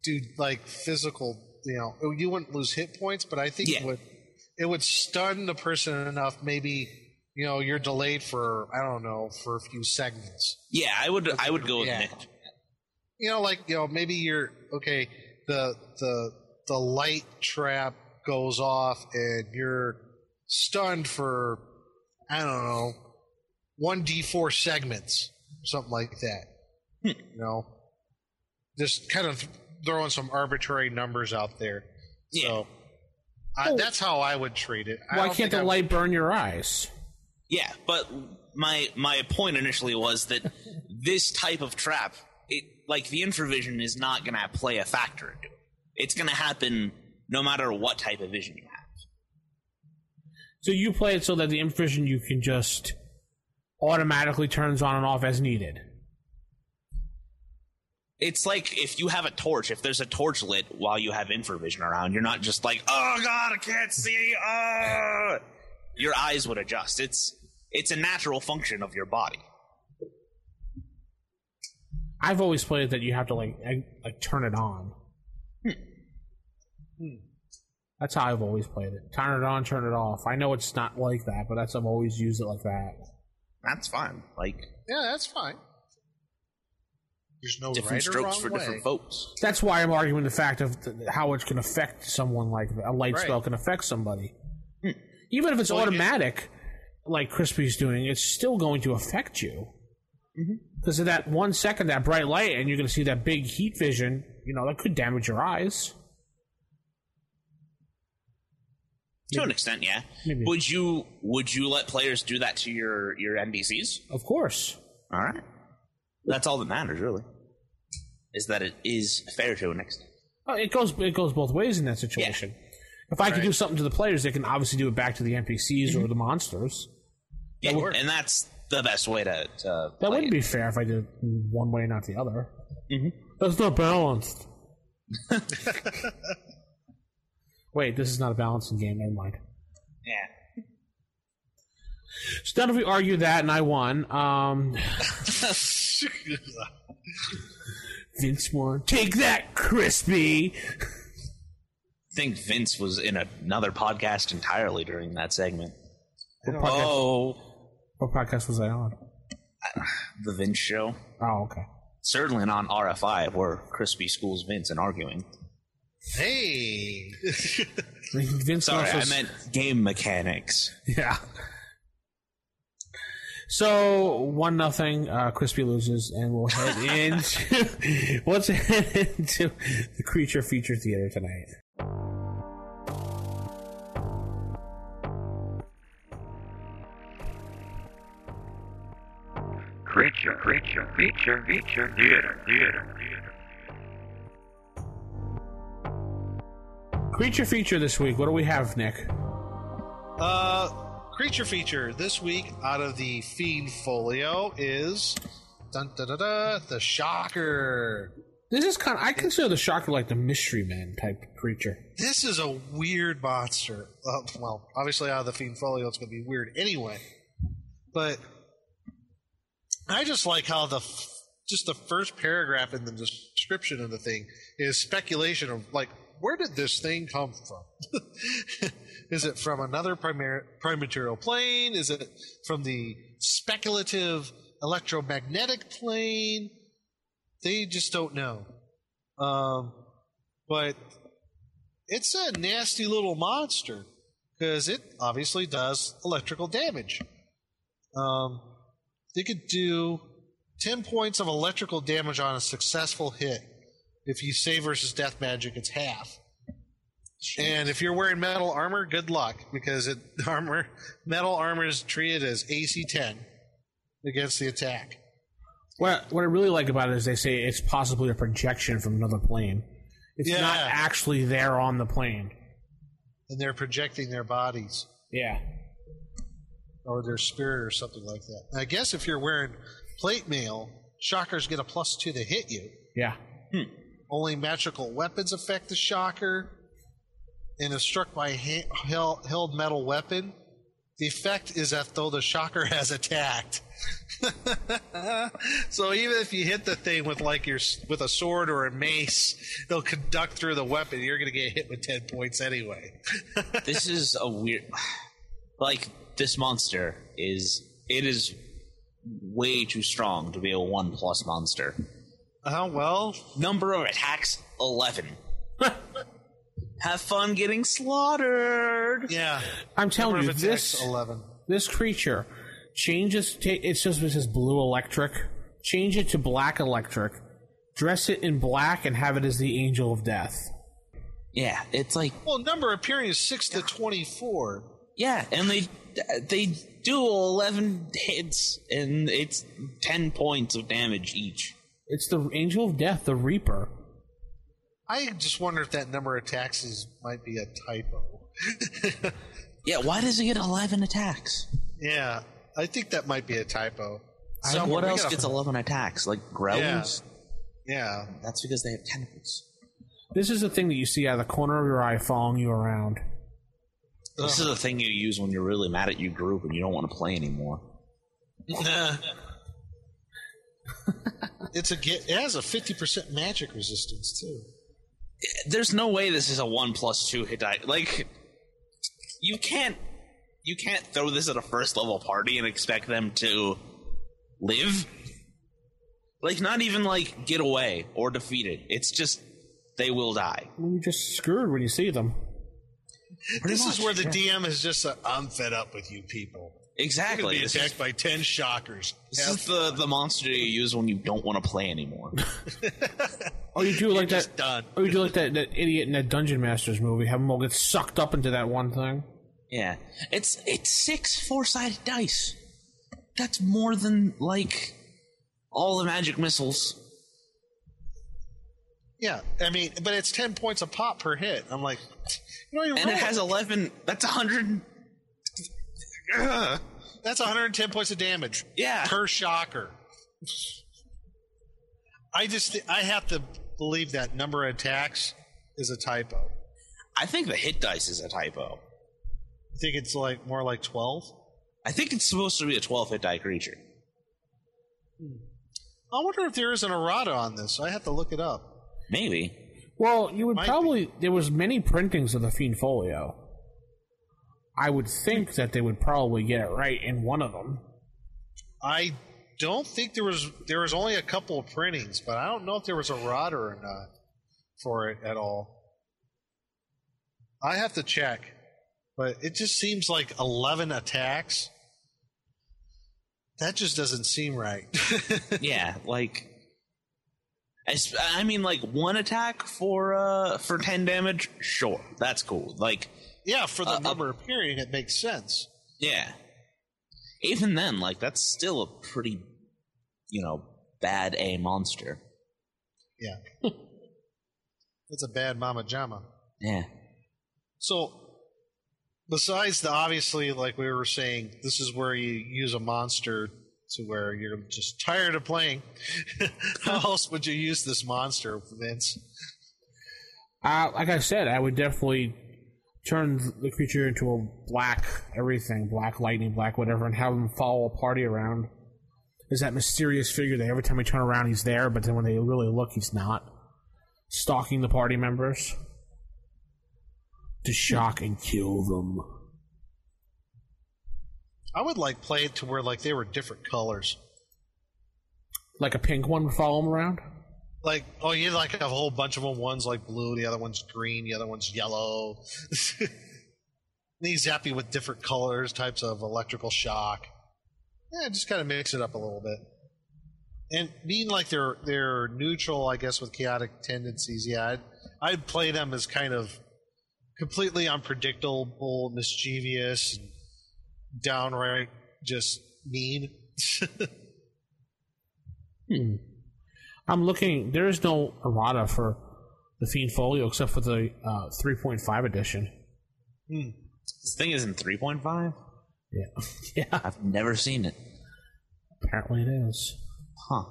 do like physical. You know, you wouldn't lose hit points, but I think it would. It would stun the person enough. Maybe you know you're delayed for I don't know for a few segments. Yeah, I would I would go with Yeah. You know, like you know maybe you're okay. The the the light trap goes off and you're stunned for I don't know one d four segments, something like that. Hmm. You know, just kind of throwing some arbitrary numbers out there. So I, that's how I would treat it. I Why can't the I- light burn your eyes? Yeah, but my my point initially was that this type of trap, it like the infravision is not going to play a factor into it. It's going to happen no matter what type of vision you have. So you play it so that the infravision you can just automatically turns on and off as needed. It's like if you have a torch, if there's a torch lit while you have infravision around, you're not just like, "Oh god, I can't see." Ah! Your eyes would adjust. It's it's a natural function of your body. I've always played that you have to like like turn it on. Hmm. That's how I've always played it. Turn it on, turn it off. I know it's not like that, but that's I've always used it like that. That's fine. Like Yeah, that's fine. There's no different right or strokes wrong for way. different folks. That's why I'm arguing the fact of th- how it can affect someone like. A light Right. spell can affect somebody. Even if it's Well, it- automatic, like Crispy's doing, it's still going to affect you. Mm-hmm. Because of that one second, that bright light, and you're going to see that big heat vision, you know, that could damage your eyes. To an extent, yeah. Maybe. Would you would you let players do that to your your NPCs? Of course. All right. That's all that matters, really. Is that it is fair to an extent. Oh, it goes it goes both ways in that situation. If I can do something to the players, they can obviously do it back to the NPCs or the monsters. Yeah, and that's the best way to. to That wouldn't it. be fair if I did one way, not the other. That's not balanced. Wait, this is not a balancing game. Never mind. Yeah. So now if we argue that, and I won. Um, Vince won. Take that, crispy. I think Vince was in another podcast entirely during that segment. What podcast, Oh, what podcast was I on? the Vince show. Oh, okay. Certainly not on RFI, where Crispy schools Vince and arguing. Hey, Vince Sorry, also I meant game mechanics. Yeah. So one nothing. Uh, Crispy loses, and we'll head into let's head into the creature feature theater tonight. Creature, creature, creature, creature, theater, theater, theater. Creature feature this week. What do we have, Nick? uh, creature feature this week out of the Fiend Folio is dun, da, da, da, the Shocker. This is kind. Of, I consider the Shocker like the Mystery Man type creature. This is a weird monster. Uh, well, obviously out of the Fiend Folio, it's going to be weird anyway. But I just like how the f- just the first paragraph in the description of the thing is speculation of like where did this thing come from? is it from another primar- primaterial plane? Is it from the speculative electromagnetic plane? They just don't know. Um, but it's a nasty little monster because it obviously does electrical damage. Um, they could do 10 points of electrical damage on a successful hit. If you say versus death magic, it's half. And if you're wearing metal armor, good luck because it armor metal armor is treated as AC 10 against the attack. What what I really like about it is they say it's possibly a projection from another plane. It's Yeah. not actually there on the plane. And they're projecting their bodies Yeah. or their spirit or something like that. I guess if you're wearing plate mail, shockers get a plus two to hit you. Yeah. Hmm. Only magical weapons affect the shocker. And if struck by a held, metal weapon, the effect is as though the shocker has attacked. so even if you hit the thing with like your with a sword or a mace, it'll conduct through the weapon. You're going to get hit with ten points anyway. this is a weird. Like this monster is it is way too strong to be a one plus monster. Oh well, number of attacks eleven. Have fun getting slaughtered. Yeah, I'm telling Number you, this 11. this creature changes. Ta- it's just this is blue electric. Change it to black electric. Dress it in black and have it as the angel of death. Yeah, it's like Well, number appearing is six to twenty-four. yeah, and they they do eleven hits and it's ten points of damage each. It's the angel of death, the reaper. I just wonder if that number of attacks might be a typo. Yeah, why does he get eleven attacks? Yeah, I think that might be a typo. So Somewhere- what else gets eleven attacks? Like grells? Yeah. That's because they have tentacles. This is the thing that you see out of the corner of your eye following you around. This is the thing you use when you're really mad at your group and you don't want to play anymore. it's a get. It has a fifty percent magic resistance too. There's no way this is a one plus two hit die. Like, you can't, you can't throw this at a first level party and expect them to live. Like, not even like get away or defeat it. It's just they will die. Well, You're just screwed when you see them. this is where the DM is just. i I'm fed up with you people. Exactly. You're gonna be This attacked is- by ten shockers. This Have is the the monster you use when you don't want to play anymore. Oh, you do like that? just done. Oh, you do like that, that idiot in that Dungeon Masters movie? Have them all get sucked up into that one thing. yeah, it's it's six four sided dice. That's more than like all the magic missiles. Yeah, I mean, but it's ten points a pop per hit. I'm like, you know, you're and it has 11 that's a 100 Ugh. That's 110 points of damage. Yeah. Per shocker. I just I have to believe that number of attacks is a typo. i think the hit dice is a typo I think it's like more like 12. i think it's supposed to be a 12 hit die creature hmm. I wonder if there is an errata on this. I have to look it up. maybe Well, you would Might probably there was many printings of the Fiend Folio. I would think that they would probably get it right in one of them. I don't think there was there was only a couple of printings, but I don't know if there was errata or not for it at all. I have to check, but it just seems like 11 attacks. That just doesn't seem right. yeah like I mean like one attack for uh for 10 damage sure that's cool like yeah, for the Uh, uh, number appearing, it makes sense. yeah even then like that's still a pretty you know bad a monster Yeah. That's a bad mama jama. yeah So, besides the obviously, like we were saying, this is where you use a monster to where you're just tired of playing. How else would you use this monster, Vince? Uh, like I said, I would definitely turn the creature into a black everything, black lightning, black whatever, and have them follow a party around. There's that mysterious figure that every time we turn around he's there, but then when they really look, he's not. Stalking the party members to shock and kill them. I would like play it to where like they were different colors. Like a pink one would follow him around. Like, oh, you like have a whole bunch of them. One's like blue, the other one's green, the other one's yellow. Zap you with different colors, types of electrical shock. Yeah, just kind of mix it up a little bit. and being like they're they're neutral, I guess, with chaotic tendencies. Yeah, I'd, I'd play them as kind of completely unpredictable, mischievous, downright just mean. Hmm. I'm looking. There is no errata for the Fiend Folio except for the uh, 3.5 edition. Hmm. This thing is in 3.5? Yeah. yeah. I've never seen it. Apparently it is. Huh.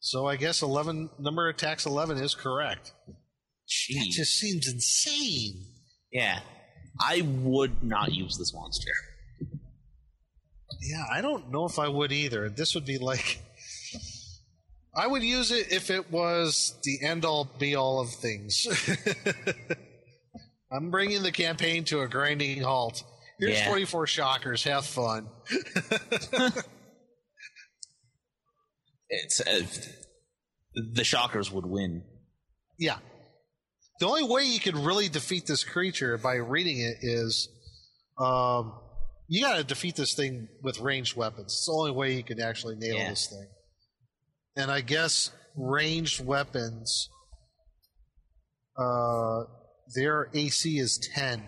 So I guess eleven number attacks eleven is correct. That just seems insane. Yeah. I would not use this monster. Yeah, I don't know if I would either. This would be like. I would use it if it was the end all be all of things. I'm bringing the campaign to a grinding halt. Here's Yeah. 24 shockers. Have fun. It's uh, the shockers would win. Yeah. The only way you could really defeat this creature by reading it is um, you got to defeat this thing with ranged weapons. It's the only way you can actually nail Yeah. this thing. And I guess ranged weapons, uh, their AC is 10.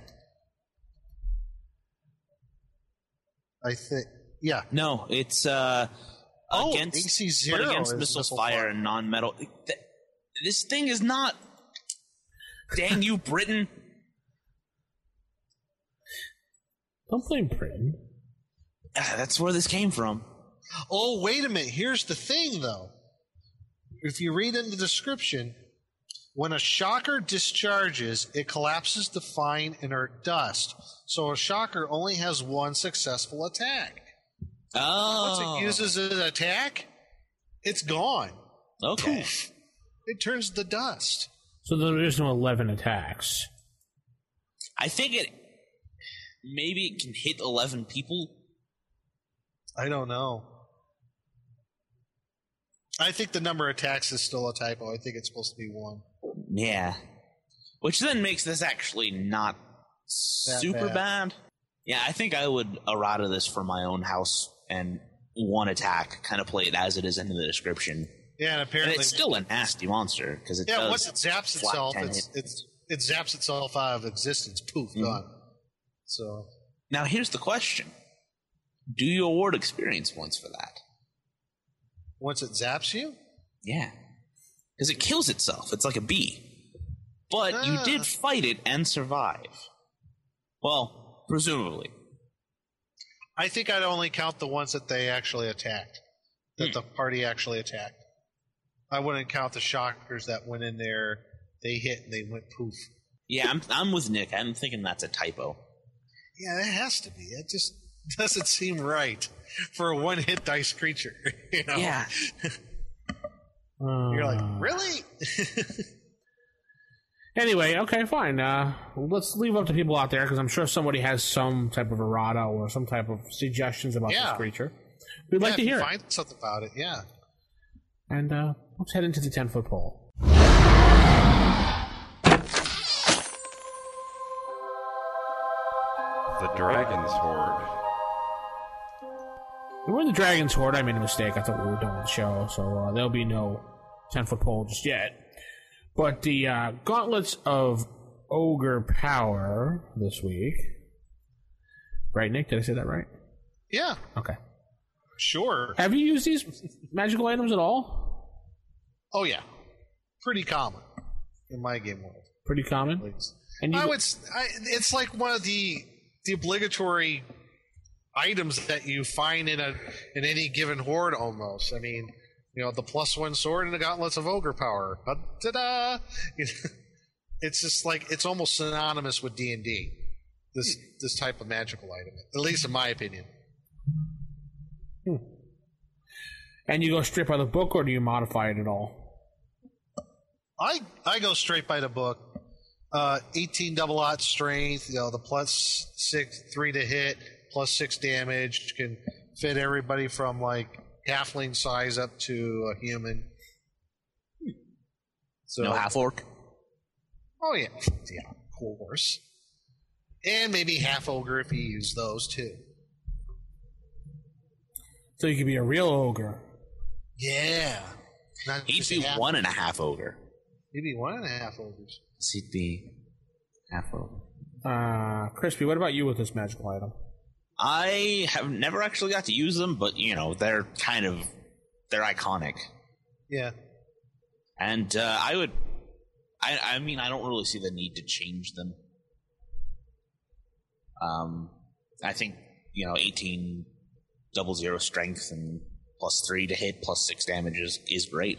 I think. Yeah. No, it's uh Oh, against AC but zero against is missile missile fire fire. and non-metal. Th- This thing is not. Dang you, Britain! Don't blame Britain. Ah, That's where this came from. Oh, wait a minute. Here's the thing, though. If you read in the description, when a shocker discharges, it collapses to fine inert dust. So a shocker only has one successful attack. Oh, Once it oh. uses an attack, it's gone. okay. Poof. It turns to dust. So there is no 11 attacks. I think it maybe it can hit eleven people. I don't know. I think the number of attacks is still a typo. I think it's supposed to be one. Yeah, which then makes this actually not That super bad. bad. Yeah, I think I would errata this for my own house and one attack, kind of play it as it is in the description. Yeah, and And apparently it's still a nasty monster because it Yeah, does once it zaps itself, it's, it's it zaps itself out of existence. Poof, Mm-hmm. gone. So Now here's the question: Do you award experience points for that? Once it zaps you, Yeah, because it kills itself. It's like a bee. But you Ah. did fight it and survive. Well, presumably. I think I'd only count the ones that they actually attacked, that Hmm. the party actually attacked. I wouldn't count the shockers that went in there. They hit and they went poof. Yeah, I'm, I'm with Nick. I'm thinking that's a typo. Yeah, it has to be. It just doesn't seem right for a one-hit dice creature. You know? Yeah. You're like, really? Anyway, okay, fine. Uh, let's leave it up to people out there because I'm sure somebody has some type of errata or some type of suggestions about Yeah. this creature. We'd like to if you hear it. Find something about it. Yeah. And uh, let's head into the 10 foot pole. The Dragon's Horde. We're in the Dragon's Horde. I made a mistake. I thought we were done with the show, so uh, there'll be no 10 foot pole just yet. But the uh, Gauntlets of Ogre Power this week. Right, Nick? Did I say that right? Yeah. Okay. Sure. Have you used these magical items at all? Oh yeah. Pretty common in my game world. Pretty common. And you I would. s- I, it's like one of the the obligatory items that you find in a in any given horde. Almost. I mean, you know, the plus one sword and the gauntlets of ogre power. Ta da! It's just like it's almost synonymous with D and D. This this type of magical item, at least in my opinion. and you go straight by the book, or do you modify it at all? I I go straight by the book. Uh, 18 double ought strength. You know the plus six three to hit, plus six damage can fit everybody from like halfling size up to a human. So no half orc. Oh yeah, yeah, of course. And maybe half ogre if you use those too. So you could be a real ogre. Yeah. Not He'd be half- one and a half ogre. He'd be one and a half ogres. He'd be half ogre. Uh, Crispy, what about you with this magical item? I have never actually got to use them, but you know they're kind of they're iconic, Yeah. and uh, I would. I, I mean, I don't really see the need to change them. Um, I think you know, eighteen double zero strength and plus three to hit, plus six damage is, is great.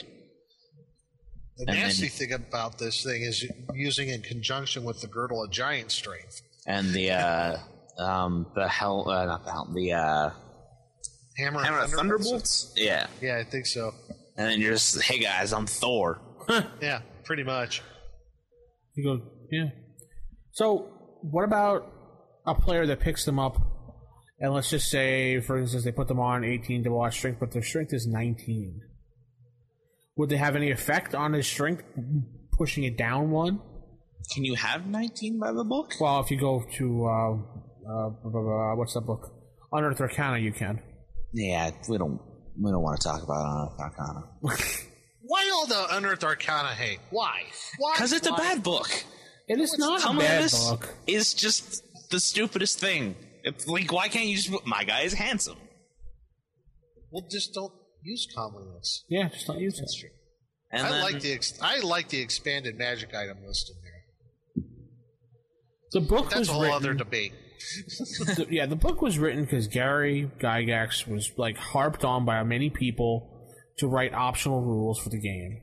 The And then- nasty thing about this thing is using in conjunction with the girdle of giant strength. And the uh, um, the hell, uh, not the hell, the uh, Hammer, hammer of Thunderbolts? thunderbolts. Yeah, Yeah, I think so. and then you're just, hey guys, I'm Thor. Yeah, pretty much. You go, yeah. So, what about a player that picks them up, and let's just say, for instance, they put them on 18 to watch strength, but their strength is 19. Would they have any effect on his strength, pushing it down one? Can you have 19 by the book? Well, if you go to uh, uh, blah, blah, blah, what's that book? Unearthed Arcana, you can. Yeah, we don't we don't want to talk about Unearthed Arcana Why all the unearthed arcana hate? Why? Why? because it's a bad book. It is not a Some of bad this book. is just the stupidest thing. It's like, why can't you just? put, My guy is handsome. Well, just don't use comeliness. Yeah, just don't use it. That's true. And I then, like the ex- I like the expanded magic item list in there. The book That's was a whole written, other debate. The- yeah, the book was written because Gary Gygax was like harped on by many people to write optional rules for the game.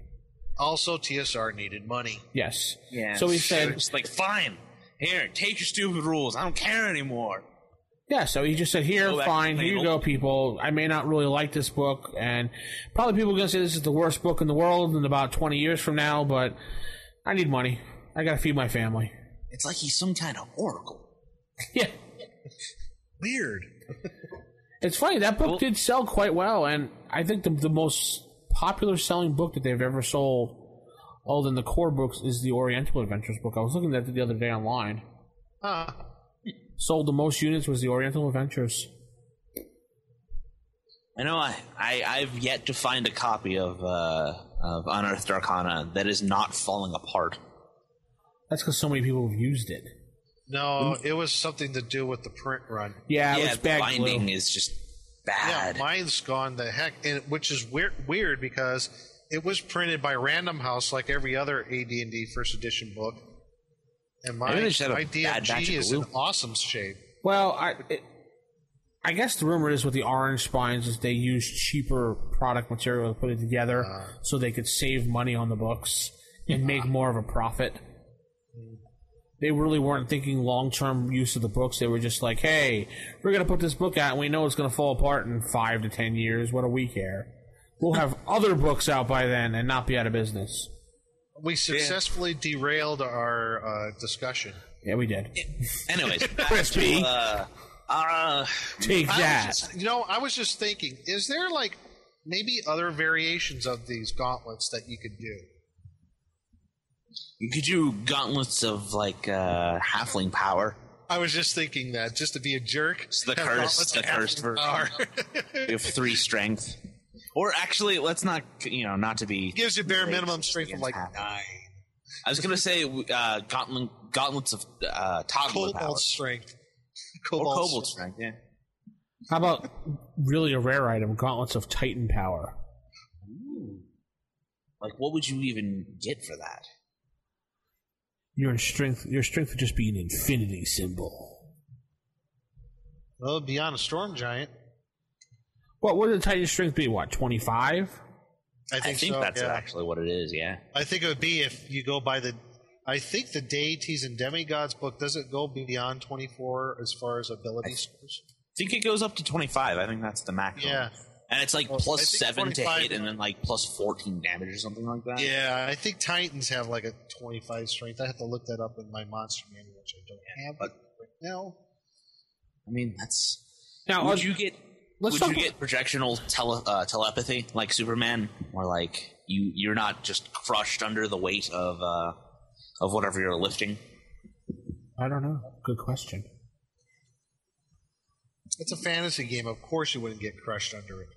Also, TSR needed money. Yes. yeah. So he said, it's like, fine, here, take your stupid rules. I don't care anymore. yeah. So he just said, here, Go back fine, here you go, people. I may not really like this book, and probably people are gonna say this is the worst book in the world in about twenty years from now. But I need money. I gotta feed my family. It's like he's some kind of oracle. Yeah. Weird. It's funny that book Well- did sell quite well, and I think the the most popular selling book that they've ever sold, other than the core books, is the Oriental Adventures book. I was looking at it the other day online. Huh. Sold the most units was the Oriental Adventures. I know I, I I've yet to find a copy of uh, of Unearthed Arcana that is not falling apart. That's because so many people have used it. No, it was something to do with the print run. Yeah, it yeah, was the bad binding glue. is just Yeah, bad. mine's gone the heck, and which is weird, weird because it was printed by Random House like every other AD&D first edition book, and my Maybe they just had a my DMG is glue. in awesome shape. Well, I it, I guess the rumor is with the orange spines is they used cheaper product material to put it together Uh. so they could save money on the books and make more of a profit. They really weren't thinking long term use of the books. They were just like, "Hey, we're gonna put this book out, and we know it's gonna fall apart in five to ten years. What do we care? We'll have other books out by then and not be out of business." We successfully derailed our uh, discussion. Yeah, we did. Anyways, Crispy. to, uh, uh, Take I that. just- you know, I was just thinking, is there like maybe other variations of these gauntlets that you could do? You could do gauntlets of like uh, halfling power. I was just thinking that just to be a jerk. It's the have curse- gauntlets the of cursed halfling version. power. You have three strength. Or actually, let's not, you know, not to be. Gives you bare minimum strength of like half. nine. I was gonna say uh, gauntlet, gauntlets of uh, toddler power Cobalt strength. or Cobalt, kobold strength. Yeah. How about really a rare item, gauntlets of Titan power? Like, what would you even get for that? Your strength, your strength would just be an infinity symbol. Well, beyond a storm giant. What would the Titan strength be? What twenty five? I think, I think so, that's yeah. actually what it is. Yeah. I think it would be if you go by the. I think the deities and demigods book does it go beyond twenty four as far as ability scores. I think it goes up to twenty five. I think that's the maximum. Yeah, And it's like Well, plus I think seven to 25 hit, and then like plus fourteen damage or something like that. yeah. I think Titans have like a twenty five strength. I have to look that up in my monster manual, which I don't have but- right now. I mean, that's. Now, would you get? let's would talk you get projectional tele, uh, telepathy like Superman, or like you you're not just crushed under the weight of uh, of whatever you're lifting? I don't know. Good question. It's a fantasy game. Of course, you wouldn't get crushed under it.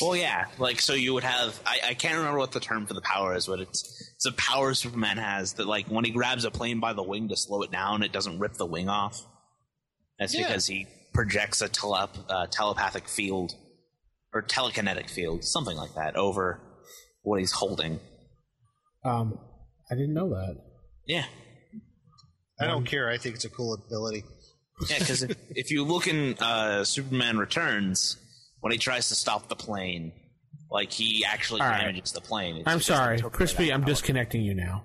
Well, yeah, like so you would have. I, I can't remember what the term for the power is, but it's it's a power Superman has that like when he grabs a plane by the wing to slow it down, it doesn't rip the wing off. That's Yeah. because he projects a telep- uh, telepathic field or telekinetic field, something like that, over what he's holding. Um, I didn't know that. Yeah, I don't care. I think it's a cool ability. yeah. Because if, if you look in uh, Superman Returns, when he tries to stop the plane, like he actually All right. damages the plane. It's I'm sorry, Crispy. I'm power. disconnecting you now.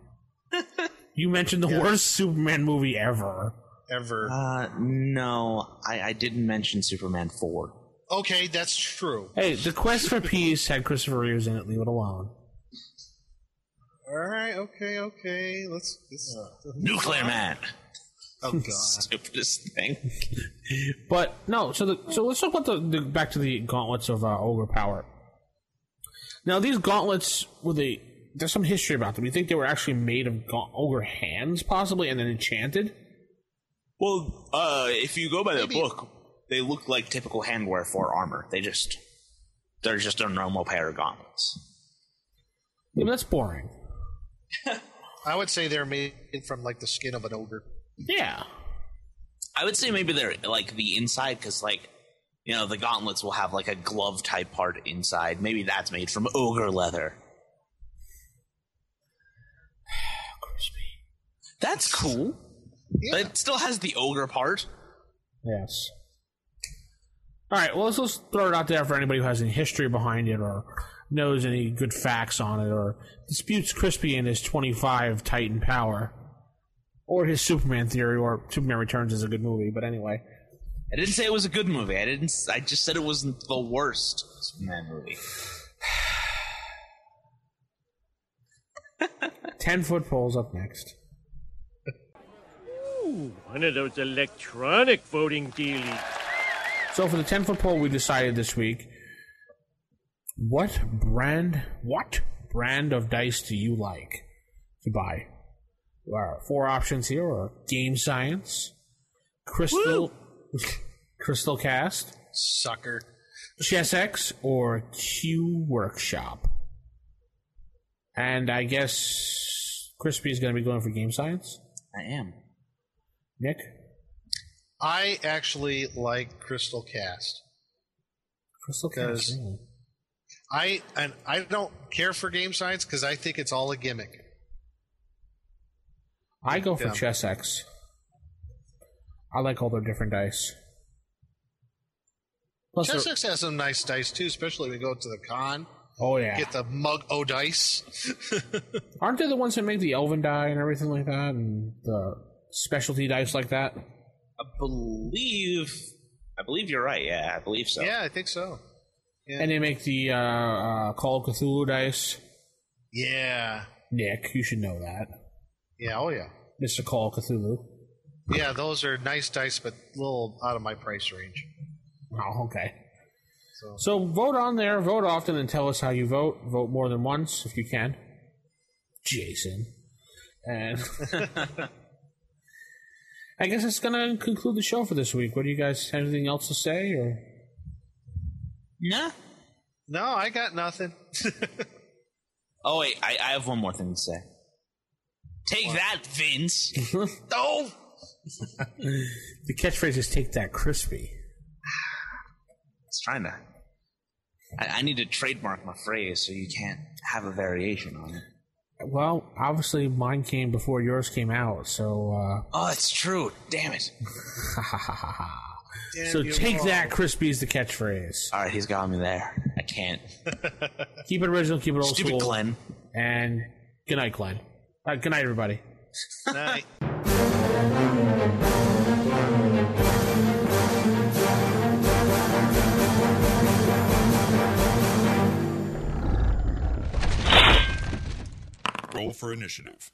you mentioned the worst Superman movie ever. Ever. Uh, no, I, I didn't mention Superman four. Okay, that's true. Hey, The Quest for Peace had Christopher Reeves in it. Leave it alone. All right. Okay. Okay. Let's. let's Nuclear Man. Oh God. Stupidest thing. But no, so the, so let's talk about the, the back to the gauntlets of uh, ogre power. Now these gauntlets, were they? There's some history about them. You think they were actually made of gaunt, ogre hands, possibly, and then enchanted? Well, uh, if you go by the Maybe- book, they look like typical handwear for armor. They just they're just a normal pair of gauntlets. Yeah, that's boring. I would say they're made from like the skin of an ogre. Yeah. I would say maybe they're like the inside because like you know the gauntlets will have like a glove type part inside. Maybe that's made from ogre leather. Crispy. That's cool. Yeah. It still has the ogre part. Yes. All right. Well, let's just throw it out there for anybody who has any history behind it or knows any good facts on it or disputes Crispy and his 25 Titan power or his Superman theory or Superman Returns is a good movie. But anyway, I didn't say it was a good movie. I didn't. I just said it wasn't the worst Superman movie. 10 foot poles up next. Ooh, one of those electronic voting dealies. So for the 10 foot pole, we decided this week what brand, what brand of dice do you like to buy? There are four options here are Game Science, Crystal, Crystal Caste, Sucker. Chessex, or Q Workshop. And I guess Crispy is going to be going for Game Science. I am. Nick? I actually like Crystal Caste. Crystal Caste. really. I and I don't care for game science because I think it's all a gimmick. I go for Yeah. Chessex. I like all their different dice. Plus, they're- Chessex has some nice dice too, especially when we go to the con. oh yeah, Get the mug o dice. aren't they the ones that make the Elven die and everything like that, and the specialty dice like that? I believe. I believe you're right. Yeah, I believe so. yeah, I think so. Yeah. And they make the uh, uh, Call of Cthulhu dice. yeah. Nick, you should know that, Yeah. Oh yeah. Mister Call of Cthulhu. Yeah, those are nice dice, but a little out of my price range. Oh, okay. So- So vote on there, vote often, and tell us how you vote. Vote more than once if you can. Jason. And I guess it's gonna conclude the show for this week. What do you guys have anything else to say or Nah. No, I got nothing. Oh wait, I, I have one more thing to say. Take that, Vince. oh, the catchphrase is take that crispy. It's trying to. I, I need to trademark my phrase so you can't have a variation on it. Well, obviously mine came before yours came out, so uh Oh, it's true. Damn it. damn so take all. that crispy is the catchphrase. All right, he's got me there. I can't. Keep it original, keep it old Stupid school. Glenn. And good night, Glenn. Uh, good night, everybody. Night. Roll for initiative.